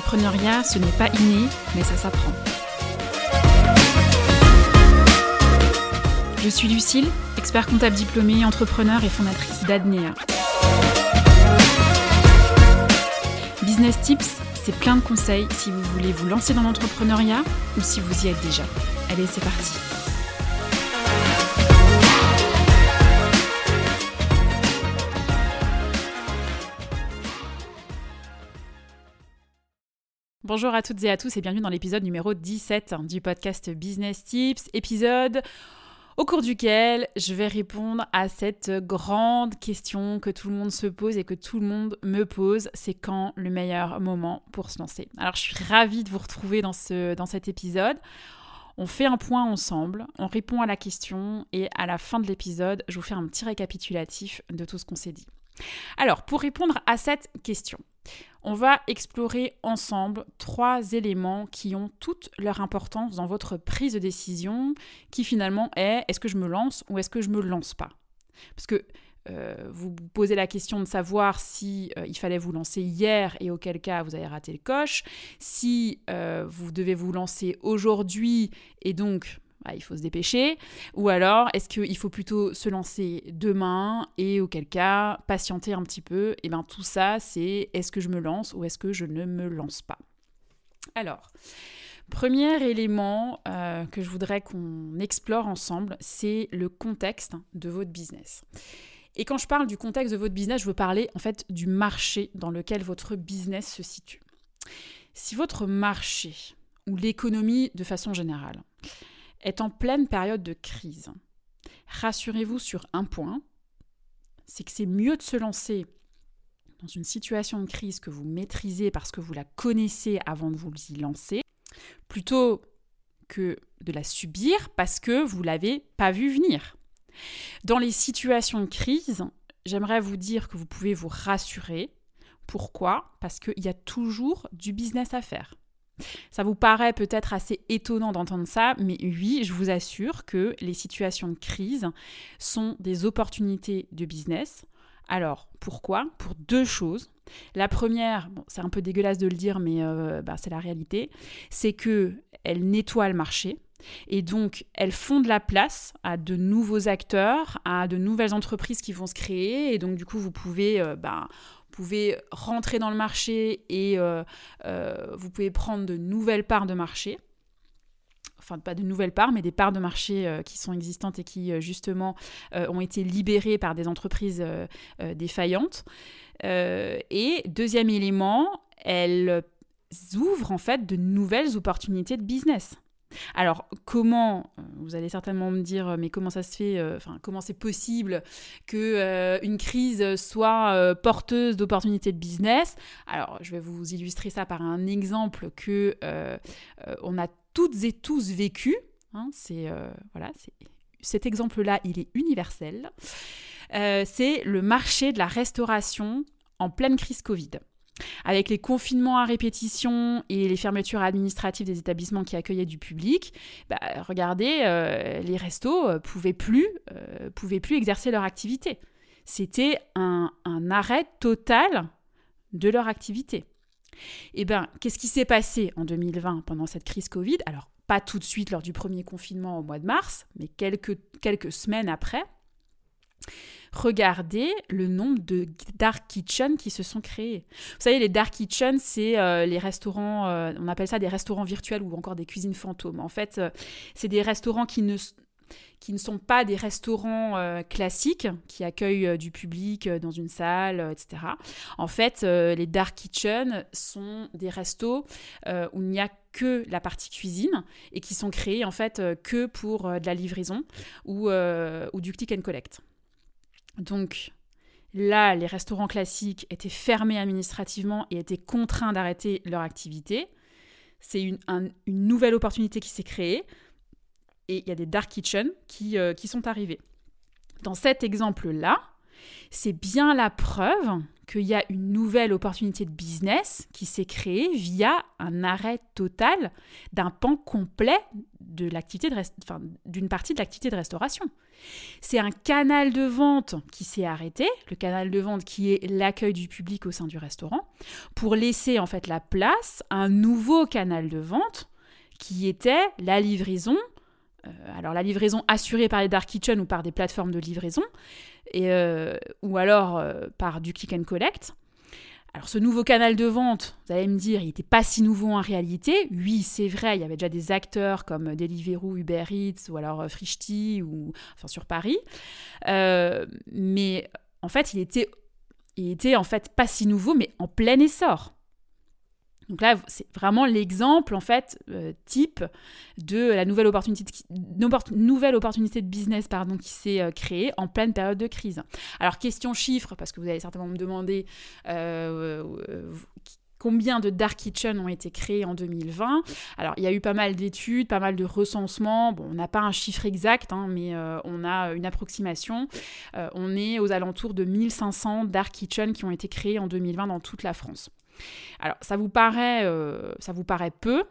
L'entrepreneuriat, ce n'est pas inné, mais ça s'apprend. Je suis Lucille, expert comptable diplômée, entrepreneur et fondatrice d'Adnea. Business Tips, c'est plein de conseils si vous voulez vous lancer dans l'entrepreneuriat ou si vous y êtes déjà. Allez, c'est parti. Bonjour à toutes et à tous et bienvenue dans l'épisode numéro 17 du podcast Business Tips, épisode au cours duquel je vais répondre à cette grande question que tout le monde se pose et que tout le monde me pose, c'est quand le meilleur moment pour se lancer? Alors je suis ravie de vous retrouver dans, ce, dans cet épisode. On fait un point ensemble, on répond à la question et à la fin de l'épisode, je vous fais un petit récapitulatif de tout ce qu'on s'est dit. Alors, pour répondre à cette question, on va explorer ensemble trois éléments qui ont toute leur importance dans votre prise de décision, qui finalement est est-ce que je me lance ou est-ce que je me lance pas? Parce que euh, vous posez la question de savoir si euh, il fallait vous lancer hier et auquel cas vous avez raté le coche, si euh, vous devez vous lancer aujourd'hui et donc bah, il faut se dépêcher Ou alors, est-ce qu'il faut plutôt se lancer demain et auquel cas patienter un petit peu? Et eh bien tout ça, c'est est-ce que je me lance ou est-ce que je ne me lance pas? Alors, premier élément euh, que je voudrais qu'on explore ensemble, c'est le contexte de votre business. Et quand je parle du contexte de votre business, je veux parler en fait du marché dans lequel votre business se situe. Si votre marché ou l'économie de façon générale est en pleine période de crise. Rassurez-vous sur un point, c'est que c'est mieux de se lancer dans une situation de crise que vous maîtrisez parce que vous la connaissez avant de vous y lancer, plutôt que de la subir parce que vous l'avez pas vu venir. Dans les situations de crise, j'aimerais vous dire que vous pouvez vous rassurer. Pourquoi? Parce qu'il y a toujours du business à faire. Ça vous paraît peut-être assez étonnant d'entendre ça, mais oui, je vous assure que les situations de crise sont des opportunités de business. Alors, pourquoi? Pour deux choses. La première, c'est un peu dégueulasse de le dire, mais euh, bah, c'est la réalité, c'est que elle nettoie le marché. Et donc, elles font de la place à de nouveaux acteurs, à de nouvelles entreprises qui vont se créer. Et donc, du coup, vous pouvez euh, bah, pouvez rentrer dans le marché et euh, euh, vous pouvez prendre de nouvelles parts de marché. Enfin, pas de nouvelles parts, mais des parts de marché euh, qui sont existantes et qui, justement, ont été libérées par des entreprises défaillantes. et deuxième élément, elles ouvrent en fait de nouvelles opportunités de business. Alors, comment, euh, vous allez certainement me dire, mais comment ça se fait, euh, comment c'est possible que euh, une crise soit porteuse d'opportunités de business? Alors, je vais vous illustrer ça par un exemple que on a toutes et tous vécu. Hein, c'est cet exemple-là, il est universel. c'est le marché de la restauration en pleine crise Covid. Avec les confinements à répétition et les fermetures administratives des établissements qui accueillaient du public, bah, regardez, euh, les restos euh, pouvaient, plus, euh, pouvaient plus exercer leur activité. C'était un, arrêt total de leur activité. Eh bien, qu'est-ce qui s'est passé en 2020 pendant cette crise Covid? Alors, pas tout de suite lors du premier confinement au mois de mars, mais quelques, quelques semaines après regardez le nombre de dark kitchens qui se sont créés. Vous savez, les dark kitchens, c'est euh, les restaurants, euh, on appelle ça des restaurants virtuels ou encore des cuisines fantômes. En fait, euh, c'est des restaurants qui ne qui ne sont pas des restaurants classiques qui accueillent du public dans une salle, etc. En fait, les dark kitchens sont des restos où il n'y a que la partie cuisine et qui sont créés en fait que pour de la livraison ou, ou du click and collect. Donc là, les restaurants classiques étaient fermés administrativement et étaient contraints d'arrêter leur activité. C'est une, nouvelle opportunité qui s'est créée et il y a des dark kitchens qui, euh, qui sont arrivés. Dans cet exemple-là, c'est bien la preuve qu'il y a une nouvelle opportunité de business qui s'est créée via un arrêt total d'un pan complet de l'activité d'une partie de l'activité de restauration. C'est un canal de vente qui s'est arrêté, le canal de vente qui est l'accueil du public au sein du restaurant, pour laisser en fait la place à un nouveau canal de vente qui était la livraison. Euh, alors la livraison assurée par les dark kitchen ou par des plateformes de livraison, euh, ou alors euh, par du click and collect. Alors ce nouveau canal de vente, vous allez me dire, il n'était pas si nouveau en réalité. Oui, c'est vrai, il y avait déjà des acteurs comme Deliveroo, Uber Eats ou alors euh, Frishti ou enfin sur Paris. mais en fait, il était, il était en fait pas si nouveau, mais en plein essor. Donc là, c'est vraiment l'exemple en fait euh, type de la nouvelle opportunité de, nouvelle opportunité de business pardon, qui s'est euh, créée en pleine période de crise. Alors question chiffres, parce que vous allez certainement me demander euh, combien de dark kitchen ont été créés en 2020. Alors, il y a eu pas mal d'études, pas mal de recensements. Bon, on n'a pas un chiffre exact, hein, mais on a une approximation. on est aux alentours de 1500 dark kitchen qui ont été créés en 2020 dans toute la France. Alors, ça vous paraît, euh, ça vous paraît peu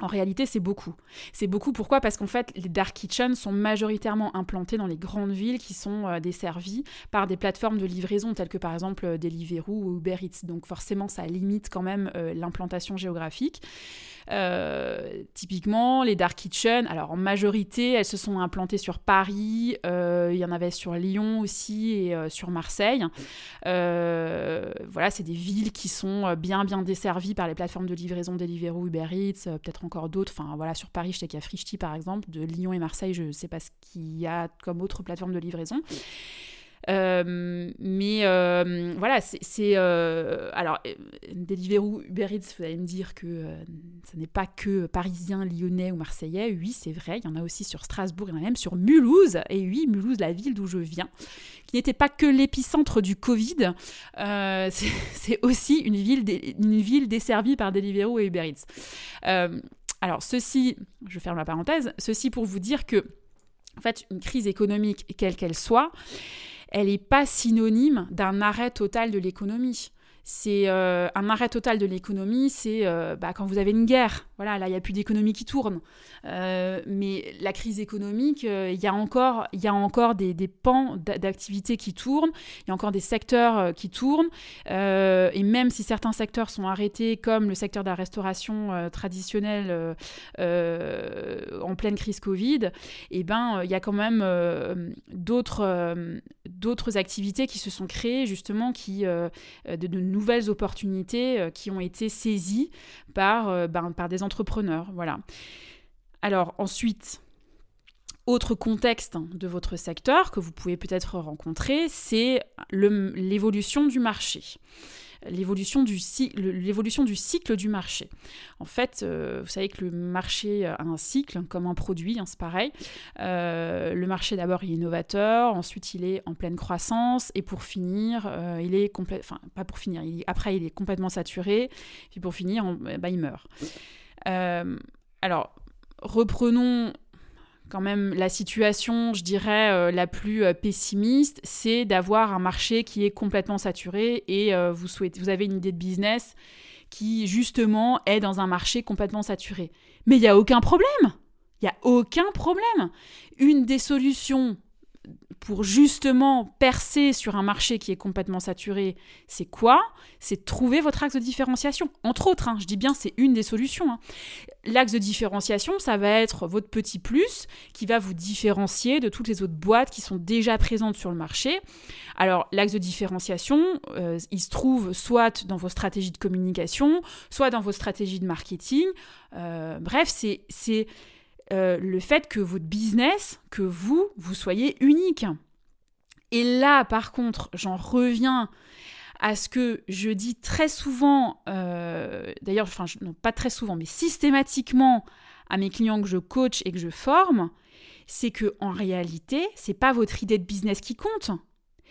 en réalité, c'est beaucoup. C'est beaucoup pourquoi? Parce qu'en fait, les dark kitchens sont majoritairement implantés dans les grandes villes qui sont euh, desservies par des plateformes de livraison telles que par exemple euh, Deliveroo ou Uber Eats. Donc forcément, ça limite quand même l'implantation géographique. Euh, typiquement, les dark kitchen, alors en majorité, elles se sont implantées sur Paris, euh, il y en avait sur Lyon aussi et euh, sur Marseille. voilà, c'est des villes qui sont bien bien desservies par les plateformes de livraison Deliveroo, Uber Eats, peut-être encore d'autres. Enfin voilà, sur Paris, je sais qu'il y a Frishti par exemple. De Lyon et Marseille, je ne sais pas ce qu'il y a comme autre plateforme de livraison. Euh, mais euh, voilà, c'est. Euh, alors, Deliveroo, Uber Eats, vous allez me dire que ce n'est pas que parisien, lyonnais ou marseillais. Oui, c'est vrai, il y en a aussi sur Strasbourg, il y en a même sur Mulhouse. Et oui, Mulhouse, la ville d'où je viens, qui n'était pas que l'épicentre du Covid, c'est aussi une ville, une ville desservie par Deliveroo et Uber Eats. alors, ceci, je ferme la parenthèse, ceci pour vous dire que, en fait, une crise économique, quelle qu'elle soit, elle n'est pas synonyme d'un arrêt total de l'économie. C'est euh, un arrêt total de l'économie, c'est euh, bah, quand vous avez une guerre. Voilà, là, il n'y a plus d'économie qui tourne. Euh, mais la crise économique, il y a encore, y a encore des, des pans d'activité qui tournent, il y a encore des secteurs qui tournent. et même si certains secteurs sont arrêtés, comme le secteur de la restauration traditionnelle en pleine crise Covid, eh ben, il y a quand même d'autres activités qui se sont créées, justement, qui, de nouvelles opportunités euh, qui ont été saisies par, euh, ben, par des entrepreneurs. Voilà. Alors ensuite, autre contexte de votre secteur que vous pouvez peut-être rencontrer, c'est l'évolution du marché l'évolution du, cycle du marché. En fait, euh, vous savez que le marché a un cycle, comme un produit, hein, c'est pareil. Euh, le marché, d'abord, il est innovateur, ensuite, il est en pleine croissance, et pour finir, euh, il est complètement... Enfin, pas pour finir, après, il est complètement saturé, puis pour finir, bah, il meurt. alors, reprenons quand même la situation, je dirais, euh, la plus euh, pessimiste, c'est d'avoir un marché qui est complètement saturé et euh, vous, souhaitez, vous avez une idée de business qui, justement, est dans un marché complètement saturé. Mais il n'y a aucun problème. Il n'y a aucun problème. Une des solutions pour justement percer sur un marché qui est complètement saturé, c'est quoi? C'est trouver votre axe de différenciation. Entre autres, hein, je dis bien c'est une des solutions. Hein. L'axe de différenciation, ça va être votre petit plus qui va vous différencier de toutes les autres boîtes qui sont déjà présentes sur le marché. Alors l'axe de différenciation, euh, il se trouve soit dans vos stratégies de communication, soit dans vos stratégies de marketing. Euh, bref, c'est euh, le fait que votre business, que vous, vous soyez unique. Et là, par contre, j'en reviens à ce que je dis très souvent, euh, d'ailleurs, enfin, non, pas très souvent, mais systématiquement à mes clients que je coach et que je forme, c'est que en réalité, c'est pas votre idée de business qui compte,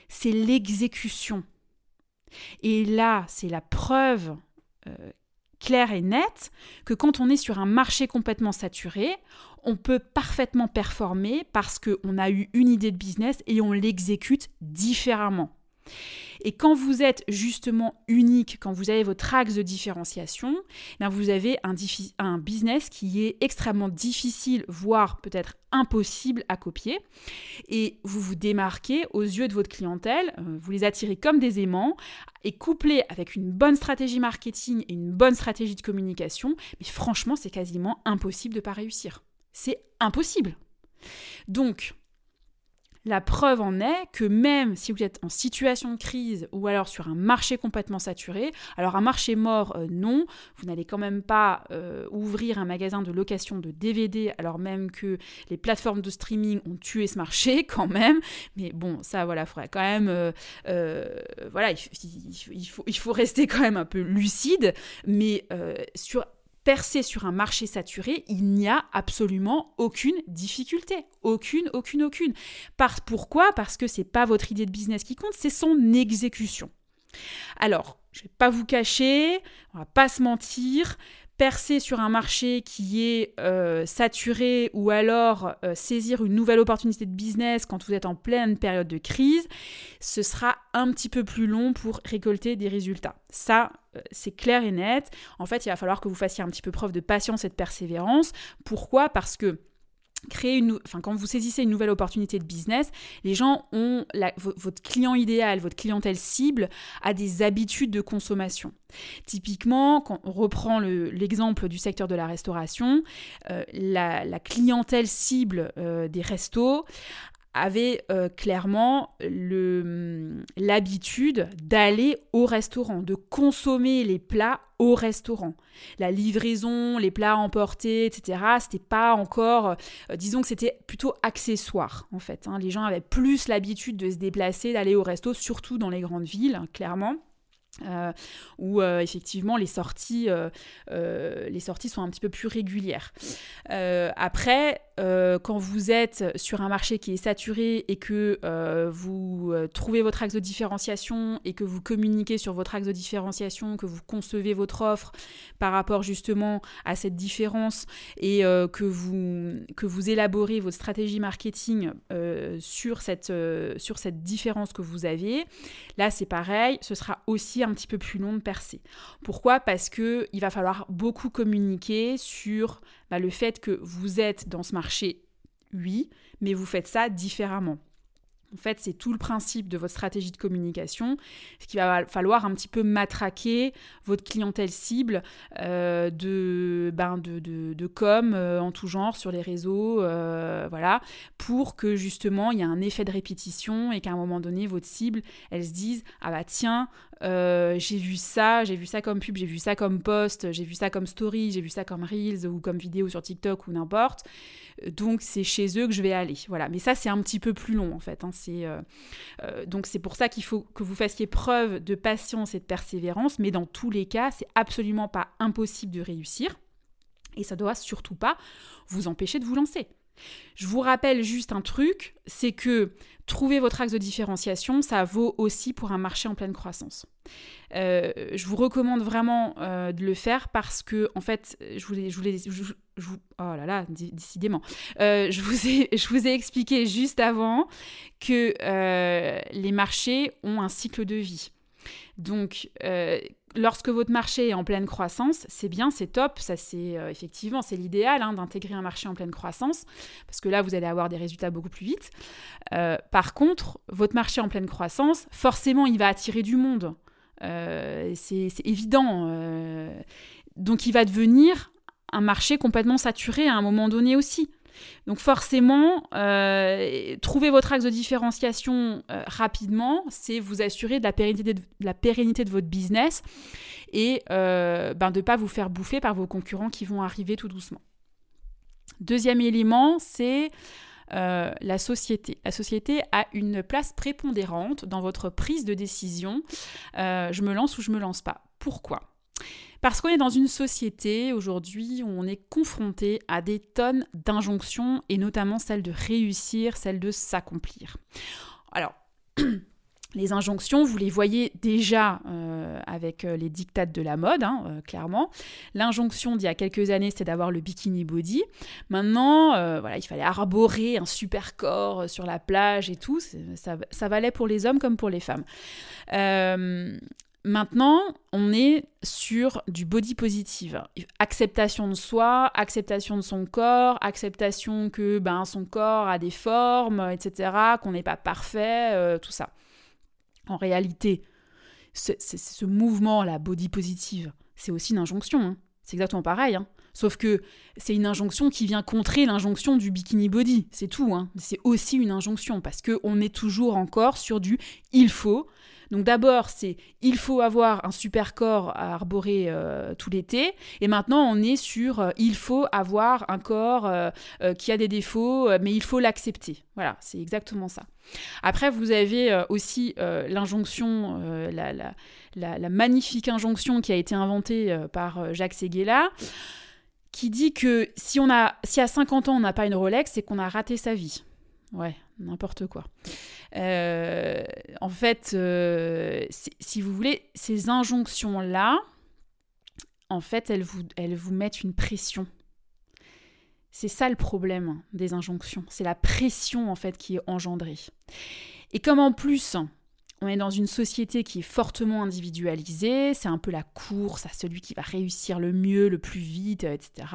c'est l'exécution. Et là, c'est la preuve euh, clair et net que quand on est sur un marché complètement saturé, on peut parfaitement performer parce qu'on a eu une idée de business et on l'exécute différemment. Et quand vous êtes justement unique, quand vous avez votre axe de différenciation, eh vous avez un, un business qui est extrêmement difficile, voire peut-être impossible à copier. Et vous vous démarquez aux yeux de votre clientèle, euh, vous les attirez comme des aimants, et couplé avec une bonne stratégie marketing et une bonne stratégie de communication, mais franchement, c'est quasiment impossible de ne pas réussir. C'est impossible. Donc, la preuve en est que même si vous êtes en situation de crise ou alors sur un marché complètement saturé, alors un marché mort, euh, non, vous n'allez quand même pas euh, ouvrir un magasin de location de DVD alors même que les plateformes de streaming ont tué ce marché quand même. Mais bon, ça, voilà, il faudrait quand même... Euh, voilà, il faut rester quand même un peu lucide, mais sur percer sur un marché saturé, il n'y a absolument aucune difficulté. Aucune, aucune, aucune. Pourquoi? Parce que c'est pas votre idée de business qui compte, c'est son exécution. Alors, je vais pas vous cacher, on va pas se mentir, percer sur un marché qui est euh, saturé ou alors euh, saisir une nouvelle opportunité de business quand vous êtes en pleine période de crise, ce sera un petit peu plus long pour récolter des résultats. Ça, euh, c'est clair et net. En fait, il va falloir que vous fassiez un petit peu preuve de patience et de persévérance. Pourquoi? Parce que créer une, enfin quand vous saisissez une nouvelle opportunité de business, les gens ont votre client idéal, votre clientèle cible a des habitudes de consommation. Typiquement, quand on reprend l'exemple du secteur de la restauration, euh, la, clientèle cible euh, des restos avait euh, clairement l'habitude d'aller au restaurant, de consommer les plats au restaurant. La livraison, les plats emportés, etc., c'était pas encore, euh, disons que c'était plutôt accessoire en fait. Hein. Les gens avaient plus l'habitude de se déplacer, d'aller au resto, surtout dans les grandes villes, hein, clairement. Euh, où euh, effectivement les sorties, euh, les sorties sont un petit peu plus régulières. après, quand vous êtes sur un marché qui est saturé et que vous trouvez votre axe de différenciation et que vous communiquez sur votre axe de différenciation, que vous concevez votre offre par rapport justement à cette différence et que, vous, que vous élaborez votre stratégie marketing sur, cette, sur cette différence que vous avez, là c'est pareil, ce sera aussi un petit peu plus long de percer. Pourquoi? Parce que il va falloir beaucoup communiquer sur bah, le fait que vous êtes dans ce marché, oui, mais vous faites ça différemment. En fait, c'est tout le principe de votre stratégie de communication. Ce qu'il va falloir un petit peu matraquer votre clientèle cible euh, de, ben de, de, com euh, en tout genre sur les réseaux, euh, voilà, pour que justement il y ait un effet de répétition et qu'à un moment donné, votre cible, elle se dise Ah bah tiens, j'ai vu ça, j'ai vu ça comme pub, j'ai vu ça comme post, j'ai vu ça comme story, j'ai vu ça comme Reels ou comme vidéo sur TikTok ou n'importe. Donc c'est chez eux que je vais aller. Voilà. Mais ça, c'est un petit peu plus long en fait. Hein. Euh, euh, donc c'est pour ça qu'il faut que vous fassiez preuve de patience et de persévérance. Mais dans tous les cas, c'est absolument pas impossible de réussir. Et ça doit surtout pas vous empêcher de vous lancer. Je vous rappelle juste un truc, c'est que trouver votre axe de différenciation, ça vaut aussi pour un marché en pleine croissance. Euh, je vous recommande vraiment euh, de le faire parce que, en fait, je vous, je je, oh là là, décidément, euh, je, vous ai, je vous ai expliqué juste avant que les marchés ont un cycle de vie. Donc, lorsque votre marché est en pleine croissance, c'est bien, c'est top, ça c'est euh, effectivement c'est l'idéal hein, d'intégrer un marché en pleine croissance parce que là vous allez avoir des résultats beaucoup plus vite. Euh, par contre, votre marché en pleine croissance, forcément il va attirer du monde, euh, c'est évident. donc il va devenir un marché complètement saturé à un moment donné aussi. Donc forcément, euh, trouver votre axe de différenciation euh, rapidement, c'est vous assurer de la pérennité de, votre business et euh, ben, de ne pas vous faire bouffer par vos concurrents qui vont arriver tout doucement. Deuxième élément, c'est la société. La société a une place prépondérante dans votre prise de décision. je me lance ou je me lance pas. Pourquoi? Parce qu'on est dans une société aujourd'hui où on est confronté à des tonnes d'injonctions et notamment celle de réussir, celle de s'accomplir. Alors, les injonctions, vous les voyez déjà euh, avec les dictates de la mode, hein, clairement. L'injonction d'il y a quelques années, c'était d'avoir le bikini body. Maintenant, voilà, il fallait arborer un super corps sur la plage et tout. Ça, valait pour les hommes comme pour les femmes. Maintenant, on est sur du body positive. Acceptation de soi, acceptation de son corps, acceptation que ben, son corps a des formes, etc., qu'on n'est pas parfait, euh, tout ça. En réalité, ce, mouvement, la body positive, c'est aussi une injonction. Hein. C'est exactement pareil. Hein. Sauf que c'est une injonction qui vient contrer l'injonction du bikini body. C'est tout. Hein. C'est aussi une injonction parce qu'on est toujours encore sur du il faut, donc d'abord, c'est il faut avoir un super corps à arborer euh, tout l'été. Et maintenant, on est sur euh, il faut avoir un corps euh, qui a des défauts, mais il faut l'accepter. Voilà, c'est exactement ça. Après, vous avez aussi l'injonction, la, magnifique injonction qui a été inventée par Jacques Seguela qui dit que si, on a, si à 50 ans on n'a pas une Rolex, c'est qu'on a raté sa vie. Ouais, n'importe quoi. Euh, en fait, euh, si vous voulez, ces injonctions-là, en fait, elles vous, elles vous mettent une pression. C'est ça le problème des injonctions. C'est la pression, en fait, qui est engendrée. Et comme en plus, on est dans une société qui est fortement individualisée, c'est un peu la course à celui qui va réussir le mieux, le plus vite, etc.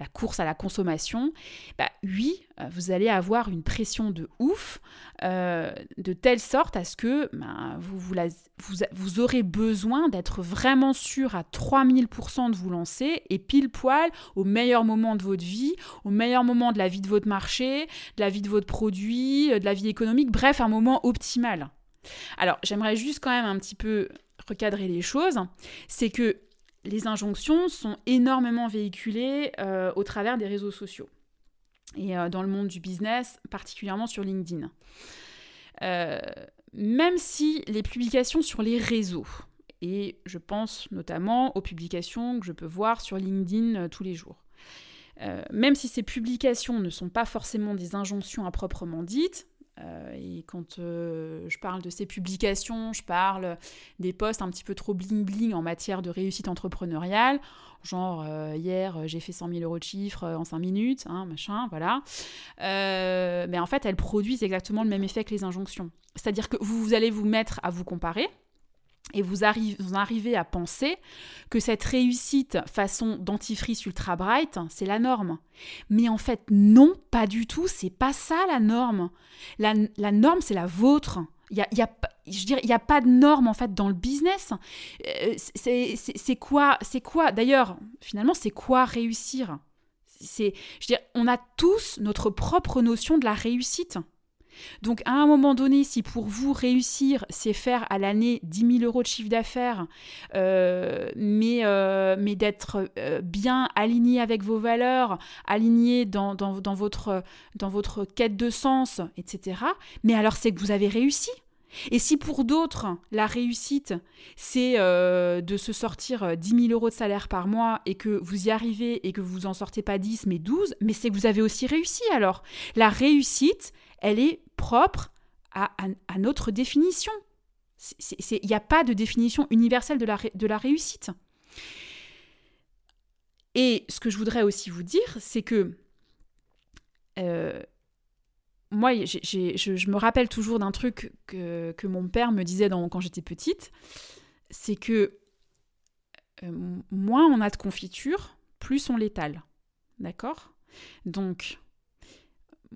La course à la consommation. Bah oui, euh, vous allez avoir une pression de ouf, euh, de telle sorte à ce que bah, vous, aurez besoin d'être vraiment sûr à 3000% de vous lancer et pile poil au meilleur moment de votre vie, au meilleur moment de la vie de votre marché, de la vie de votre produit, de la vie économique, bref, un moment optimal. Alors, j'aimerais juste quand même un petit peu recadrer les choses. C'est que les injonctions sont énormément véhiculées euh, au travers des réseaux sociaux et euh, dans le monde du business, particulièrement sur LinkedIn. Euh, même si les publications sur les réseaux, et je pense notamment aux publications que je peux voir sur LinkedIn tous les jours, même si ces publications ne sont pas forcément des injonctions à proprement dites, et quand euh, je parle de ces publications, je parle des posts un petit peu trop bling-bling en matière de réussite entrepreneuriale. Genre, euh, hier, j'ai fait 100 000 euros de chiffre en 5 minutes, hein, machin, voilà. mais en fait, elles produisent exactement le même effet que les injonctions. C'est-à-dire que vous allez vous mettre à vous comparer, et vous, arrivez à penser que cette réussite façon dentifrice ultra bright, c'est la norme. Mais en fait, non, pas du tout, c'est pas ça la norme. La, norme, c'est la vôtre. Il y a, je il n'y a pas de norme en fait dans le business. Euh, c'est quoi, c'est quoi D'ailleurs, finalement, c'est quoi réussir? C'est, je dire, on a tous notre propre notion de la réussite. Donc à un moment donné, si pour vous réussir, c'est faire à l'année 10 000 euros de chiffre d'affaires, euh, mais, euh, mais d'être euh, bien aligné avec vos valeurs, aligné dans, votre, dans votre quête de sens, etc., mais alors c'est que vous avez réussi. Et si pour d'autres, la réussite, c'est de se sortir 10 000 euros de salaire par mois et que vous y arrivez et que vous en sortez pas 10 mais 12, mais c'est que vous avez aussi réussi alors. La réussite, elle est propre à, notre définition. Il n'y a pas de définition universelle de la, réussite. Et ce que je voudrais aussi vous dire, c'est que euh, moi, je, me rappelle toujours d'un truc que, mon père me disait quand j'étais petite, c'est que euh, moins on a de confiture, plus on l'étale. D'accord? Donc,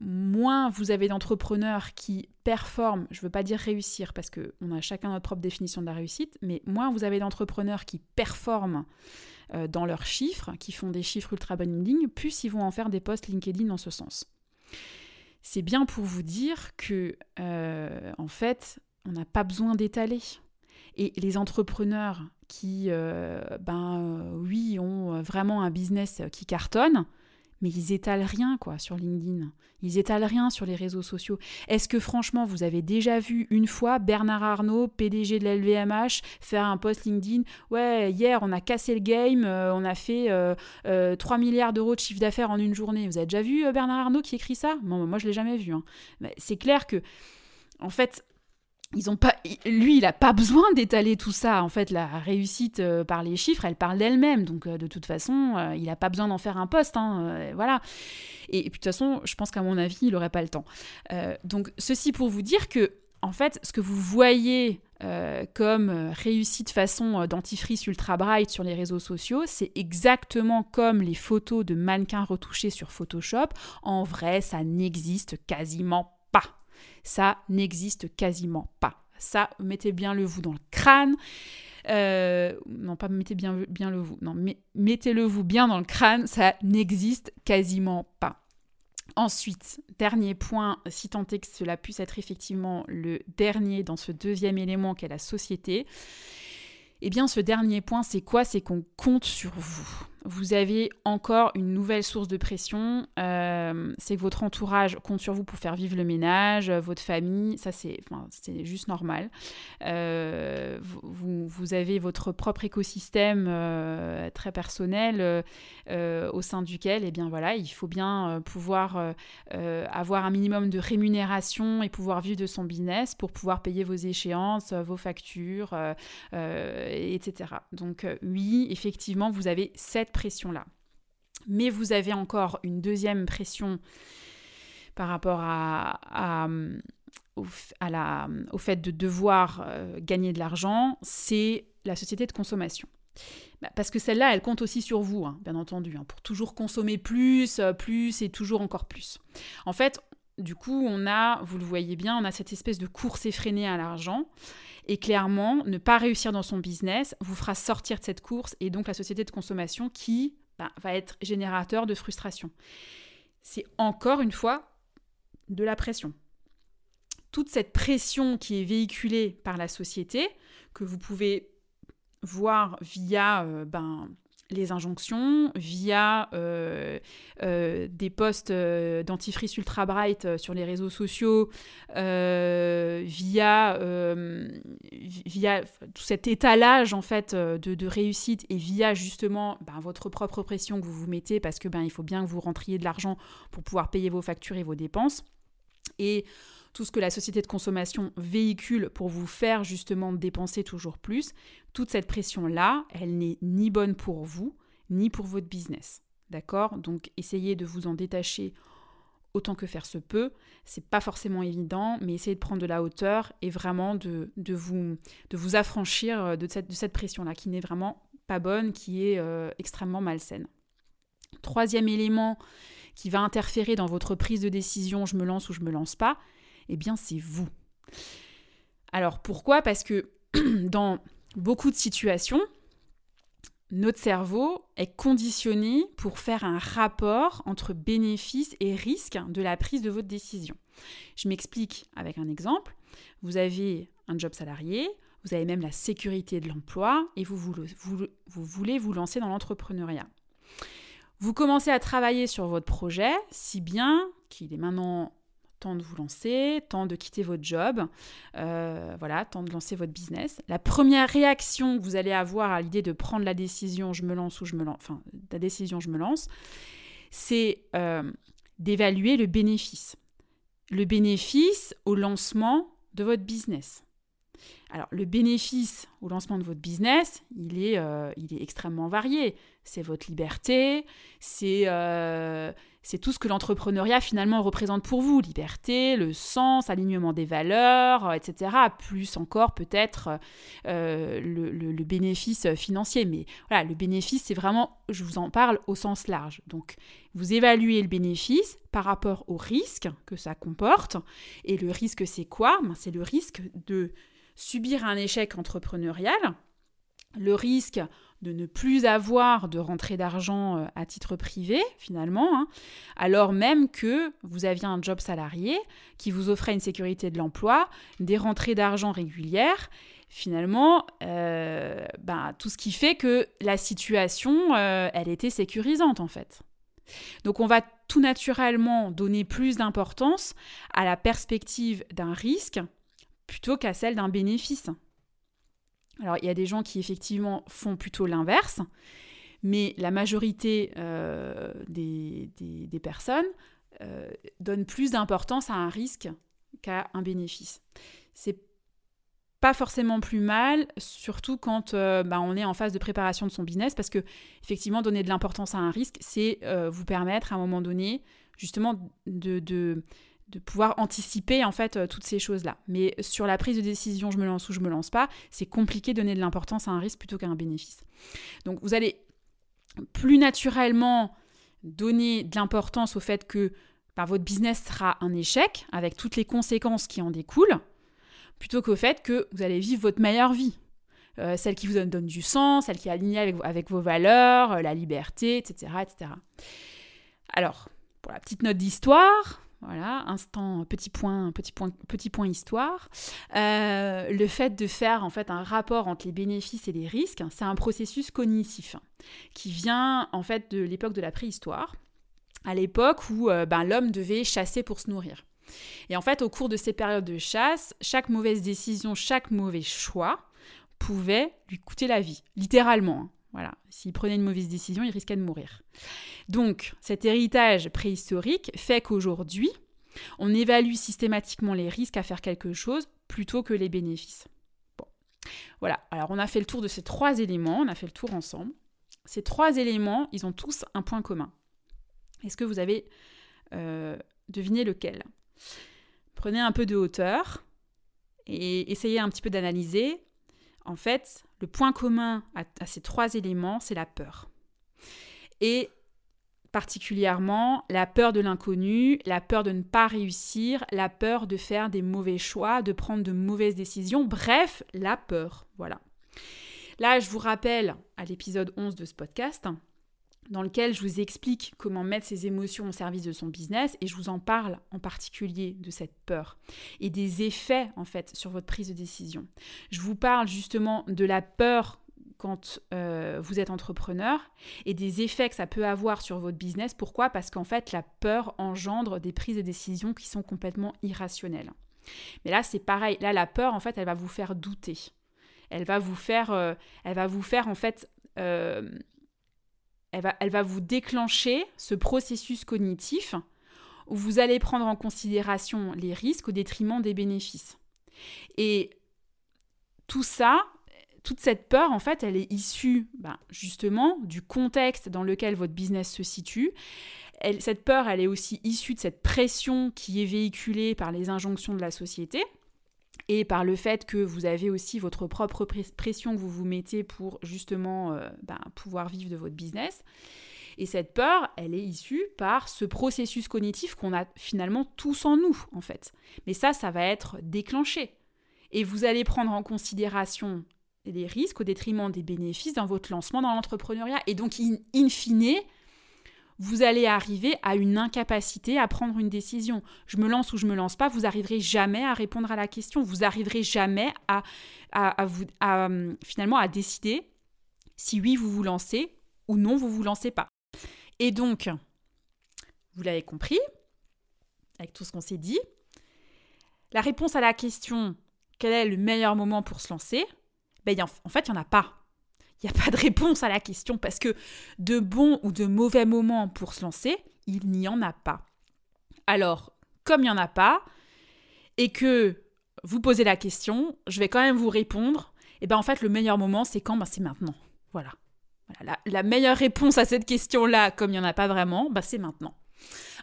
moins vous avez d'entrepreneurs qui performent, je ne veux pas dire réussir parce qu'on a chacun notre propre définition de la réussite, mais moins vous avez d'entrepreneurs qui performent euh, dans leurs chiffres, qui font des chiffres ultra ligne, plus ils vont en faire des posts LinkedIn dans ce sens. C'est bien pour vous dire que, euh, en fait, on n'a pas besoin d'étaler. Et les entrepreneurs qui, euh, ben oui, ont vraiment un business qui cartonne, mais ils étalent rien quoi sur LinkedIn. Ils étalent rien sur les réseaux sociaux. Est-ce que franchement vous avez déjà vu une fois Bernard Arnault, PDG de l'LVMH, faire un post LinkedIn? Ouais, hier on a cassé le game, euh, on a fait 3 euh, euh, milliards d'euros de chiffre d'affaires en une journée. Vous avez déjà vu Bernard Arnault qui écrit ça? Moi je l'ai jamais vu. Hein. C'est clair que, en fait, ils ont pas, lui, il n'a pas besoin d'étaler tout ça. En fait, la réussite euh, par les chiffres, elle parle d'elle-même. Donc, euh, de toute façon, euh, il n'a pas besoin d'en faire un poste. Hein, voilà. Et, puis, de toute façon, je pense qu'à mon avis, il n'aurait pas le temps. donc, ceci pour vous dire que, en fait, ce que vous voyez comme réussite façon dentifrice ultra bright sur les réseaux sociaux, c'est exactement comme les photos de mannequins retouchés sur Photoshop. En vrai, ça n'existe quasiment pas. Ça n'existe quasiment pas. Ça, mettez bien le vous dans le crâne. Euh, non, pas mettez bien, bien le vous. Non, mettez-le vous bien dans le crâne. Ça n'existe quasiment pas. Ensuite, dernier point, si tant est que cela puisse être effectivement le dernier dans ce deuxième élément qu'est la société, eh bien ce dernier point, c'est quoi? C'est qu'on compte sur vous vous avez encore une nouvelle source de pression. Euh, c'est que votre entourage compte sur vous pour faire vivre le ménage, euh, votre famille, ça c'est enfin, juste normal. Euh, vous, avez votre propre écosystème très personnel au sein duquel, et eh bien voilà, il faut bien pouvoir avoir un minimum de rémunération et pouvoir vivre de son business pour pouvoir payer vos échéances, vos factures, etc. Donc oui, effectivement, vous avez cette pression-là. Mais vous avez encore une deuxième pression par rapport à, au, la, au, fait de devoir euh, gagner de l'argent, c'est la société de consommation. Bah, parce que celle-là, elle compte aussi sur vous, hein, bien entendu, hein, pour toujours consommer plus, euh, plus et toujours encore plus. En fait, du coup, on a, vous le voyez bien, on a cette espèce de course effrénée à l'argent. Et clairement, ne pas réussir dans son business vous fera sortir de cette course et donc la société de consommation qui bah, va être générateur de frustration. C'est encore une fois de la pression. Toute cette pression qui est véhiculée par la société, que vous pouvez voir via euh, ben, les injonctions via euh, euh, des posts euh, dentifrice ultra bright sur les réseaux sociaux, via, via tout cet étalage en fait de, réussite et via justement ben, votre propre pression que vous vous mettez parce que ben il faut bien que vous rentriez de l'argent pour pouvoir payer vos factures et vos dépenses. Et tout ce que la société de consommation véhicule pour vous faire justement dépenser toujours plus, toute cette pression-là, elle n'est ni bonne pour vous, ni pour votre business. D'accord? Donc essayez de vous en détacher autant que faire se peut. C'est pas forcément évident, mais essayez de prendre de la hauteur et vraiment de, vous, affranchir euh, de cette, de cette pression-là, qui n'est vraiment pas bonne, qui est euh, extrêmement malsaine. Troisième élément qui va interférer dans votre prise de décision, je me lance ou je me lance pas, eh bien c'est vous. Alors pourquoi? Parce que dans beaucoup de situations, notre cerveau est conditionné pour faire un rapport entre bénéfices et risques de la prise de votre décision. Je m'explique avec un exemple. Vous avez un job salarié, vous avez même la sécurité de l'emploi et vous, voulez vous lancer dans l'entrepreneuriat. Vous commencez à travailler sur votre projet, si bien qu'il est maintenant temps de vous lancer, temps de quitter votre job, euh, voilà, temps de lancer votre business. La première réaction que vous allez avoir à l'idée de prendre la décision je me lance ou je me lance, enfin la décision je me lance, c'est euh, d'évaluer le bénéfice. Le bénéfice au lancement de votre business. Alors, le bénéfice au lancement de votre business, il est, euh, il est extrêmement varié. C'est votre liberté, c'est euh, tout ce que l'entrepreneuriat finalement représente pour vous. Liberté, le sens, alignement des valeurs, euh, etc. Plus encore peut-être le, bénéfice financier. Mais voilà, le bénéfice, c'est vraiment, je vous en parle au sens large. Donc, vous évaluez le bénéfice par rapport au risque que ça comporte. Et le risque, c'est quoi? Ben, C'est le risque de subir un échec entrepreneurial, le risque de ne plus avoir de rentrée d'argent euh, à titre privé, finalement, hein, alors même que vous aviez un job salarié qui vous offrait une sécurité de l'emploi, des rentrées d'argent régulières, finalement, euh, ben, tout ce qui fait que la situation, euh, elle était sécurisante en fait. Donc on va tout naturellement donner plus d'importance à la perspective d'un risque plutôt qu'à celle d'un bénéfice. Alors il y a des gens qui effectivement font plutôt l'inverse, mais la majorité euh, des, personnes euh, donnent plus d'importance à un risque qu'à un bénéfice. C'est pas forcément plus mal, surtout quand euh, bah, on est en phase de préparation de son business, parce que effectivement, donner de l'importance à un risque, c'est vous permettre à un moment donné, justement, de, pouvoir anticiper en fait euh, toutes ces choses-là. Mais sur la prise de décision, je me lance ou je me lance pas, c'est compliqué de donner de l'importance à un risque plutôt qu'à un bénéfice. Donc vous allez plus naturellement donner de l'importance au fait que bah, votre business sera un échec avec toutes les conséquences qui en découlent plutôt qu'au fait que vous allez vivre votre meilleure vie. Euh, celle qui vous donne, du sens, celle qui est alignée avec, avec vos valeurs, euh, la liberté, etc., etc. Alors, pour la petite note d'histoire, voilà, instant, petit point, petit point, petit point histoire. Euh, le fait de faire en fait un rapport entre les bénéfices et les risques, c'est un processus cognitif qui vient en fait de l'époque de la préhistoire, à l'époque où ben, l'homme devait chasser pour se nourrir. Et en fait, au cours de ces périodes de chasse, chaque mauvaise décision, chaque mauvais choix pouvait lui coûter la vie, littéralement. Voilà, s'il prenait une mauvaise décision, il risquait de mourir. Donc, cet héritage préhistorique fait qu'aujourd'hui, on évalue systématiquement les risques à faire quelque chose plutôt que les bénéfices. Bon. Voilà, alors on a fait le tour de ces trois éléments, on a fait le tour ensemble. Ces trois éléments, ils ont tous un point commun. Est-ce que vous avez euh, deviné lequel? Prenez un peu de hauteur et essayez un petit peu d'analyser. En fait, le point commun à, ces trois éléments, c'est la peur. Et particulièrement la peur de l'inconnu, la peur de ne pas réussir, la peur de faire des mauvais choix, de prendre de mauvaises décisions, bref, la peur. Voilà. Là, je vous rappelle à l'épisode 11 de ce podcast dans lequel je vous explique comment mettre ses émotions au service de son business et je vous en parle en particulier de cette peur et des effets en fait sur votre prise de décision. Je vous parle justement de la peur quand euh, vous êtes entrepreneur et des effets que ça peut avoir sur votre business. Pourquoi? Parce qu'en fait, la peur engendre des prises de décision qui sont complètement irrationnelles. Mais là, c'est pareil. Là, la peur, en fait, elle va vous faire douter. Elle va vous faire, euh, elle va vous faire en fait euh, elle va, vous déclencher ce processus cognitif où vous allez prendre en considération les risques au détriment des bénéfices. Et tout ça, toute cette peur, en fait, elle est issue ben, justement du contexte dans lequel votre business se situe. cette peur, elle est aussi issue de cette pression qui est véhiculée par les injonctions de la société et par le fait que vous avez aussi votre propre pression que vous vous mettez pour justement euh, ben, pouvoir vivre de votre business. Et cette peur, elle est issue par ce processus cognitif qu'on a finalement tous en nous, en fait. Mais ça, ça va être déclenché. Et vous allez prendre en considération les risques au détriment des bénéfices dans votre lancement dans l'entrepreneuriat. Et donc, in fine, vous allez arriver à une incapacité à prendre une décision. Je me lance ou je me lance pas, vous arriverez jamais à répondre à la question. Vous arriverez jamais à, euh, finalement à décider si oui vous vous lancez ou non vous vous lancez pas. Et donc, vous l'avez compris, avec tout ce qu'on s'est dit, la réponse à la question quel est le meilleur moment pour se lancer, ben, en fait, il n'y en a pas il n'y a pas de réponse à la question parce que de bons ou de mauvais moments pour se lancer, il n'y en a pas. Alors, comme il n'y en a pas, et que vous posez la question, je vais quand même vous répondre. Et eh bien en fait, le meilleur moment, c'est quand? Ben, C'est maintenant. Voilà. la, meilleure réponse à cette question-là, comme il n'y en a pas vraiment, ben, c'est maintenant.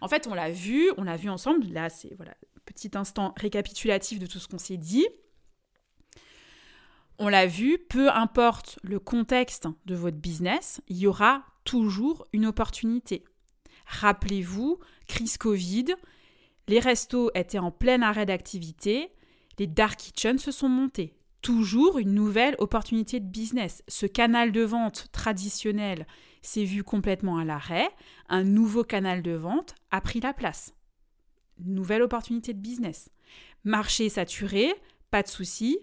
En fait, on l'a vu, on l'a vu ensemble. Là, c'est voilà, petit instant récapitulatif de tout ce qu'on s'est dit on l'a vu, peu importe le contexte de votre business, il y aura toujours une opportunité. Rappelez-vous, crise Covid, les restos étaient en plein arrêt d'activité, les dark kitchens se sont montés. Toujours une nouvelle opportunité de business. Ce canal de vente traditionnel s'est vu complètement à l'arrêt. Un nouveau canal de vente a pris la place. Nouvelle opportunité de business. Marché saturé, pas de souci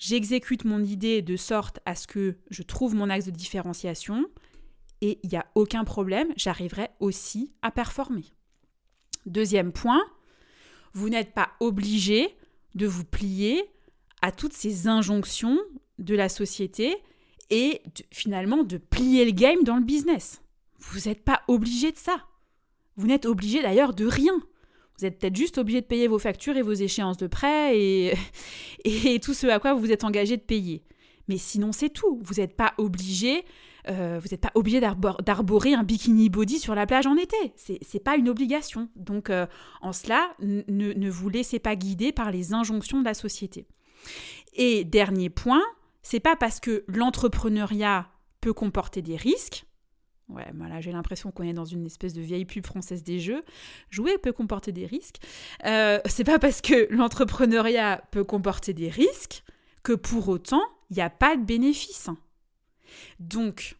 j'exécute mon idée de sorte à ce que je trouve mon axe de différenciation et il n'y a aucun problème, j'arriverai aussi à performer. Deuxième point, vous n'êtes pas obligé de vous plier à toutes ces injonctions de la société et finalement de plier le game dans le business. Vous n'êtes pas obligé de ça. Vous n'êtes obligé d'ailleurs de rien. Vous êtes peut-être juste obligé de payer vos factures et vos échéances de prêt et, tout ce à quoi vous vous êtes engagé de payer. Mais sinon, c'est tout. Vous n'êtes pas obligé euh, vous n'êtes pas obligé d'arborer un bikini body sur la plage en été. C'est pas une obligation. Donc, euh, en cela, ne, vous laissez pas guider par les injonctions de la société. Et dernier point, c'est pas parce que l'entrepreneuriat peut comporter des risques. Ouais, voilà, j'ai l'impression qu'on est dans une espèce de vieille pub française des jeux. Jouer peut comporter des risques. Euh, c'est pas parce que l'entrepreneuriat peut comporter des risques que pour autant, il n'y a pas de bénéfices. Donc,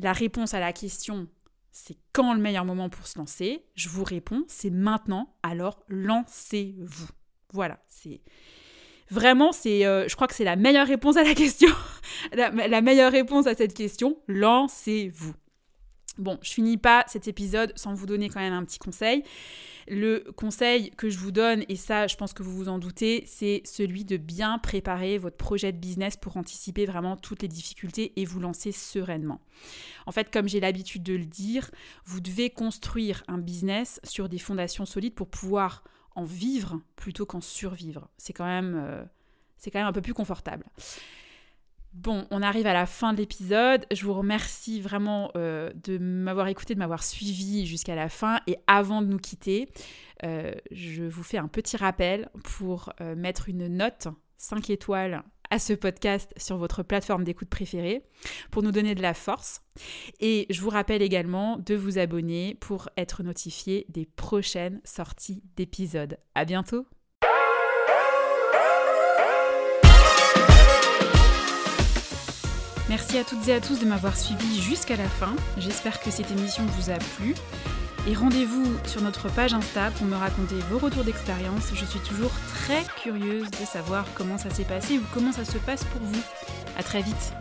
la réponse à la question, c'est quand le meilleur moment pour se lancer? Je vous réponds, c'est maintenant, alors lancez-vous. Voilà, c'est vraiment, c'est, euh, je crois que c'est la meilleure réponse à la question, la meilleure réponse à cette question, lancez-vous. Bon, je finis pas cet épisode sans vous donner quand même un petit conseil. Le conseil que je vous donne, et ça je pense que vous vous en doutez, c'est celui de bien préparer votre projet de business pour anticiper vraiment toutes les difficultés et vous lancer sereinement. En fait, comme j'ai l'habitude de le dire, vous devez construire un business sur des fondations solides pour pouvoir en vivre plutôt qu'en survivre. C'est quand même... Euh, c'est quand même un peu plus confortable. Bon, on arrive à la fin de l'épisode. Je vous remercie vraiment euh, de m'avoir écouté, de m'avoir suivi jusqu'à la fin. Et avant de nous quitter, euh, je vous fais un petit rappel pour euh, mettre une note 5 étoiles à ce podcast sur votre plateforme d'écoute préférée pour nous donner de la force. Et je vous rappelle également de vous abonner pour être notifié des prochaines sorties d'épisodes. À bientôt! Merci à toutes et à tous de m'avoir suivi jusqu'à la fin. J'espère que cette émission vous a plu. Et rendez-vous sur notre page Insta pour me raconter vos retours d'expérience. Je suis toujours très curieuse de savoir comment ça s'est passé ou comment ça se passe pour vous. À très vite.